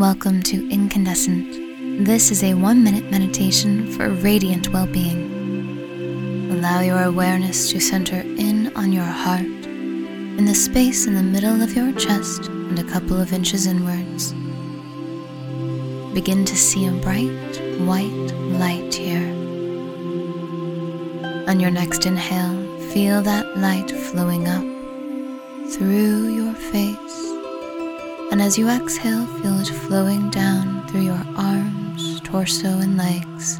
Welcome to Incandescent. This is a one minute meditation for radiant well being. Allow your awareness to center in on your heart, in the space in the middle of your chest and a couple of inches inwards. Begin to see a bright, white light here. On your next inhale, feel that light flowing up through your face and as you exhale, feel it flowing down through your arms, torso, and legs.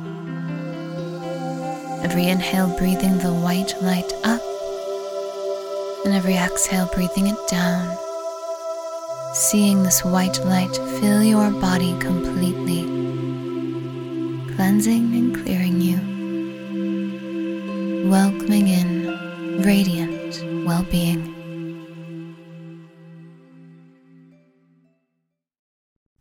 Every inhale, breathing the white light up, and every exhale, breathing it down. Seeing this white light fill your body completely, cleansing and clearing you, welcoming in radiant well being.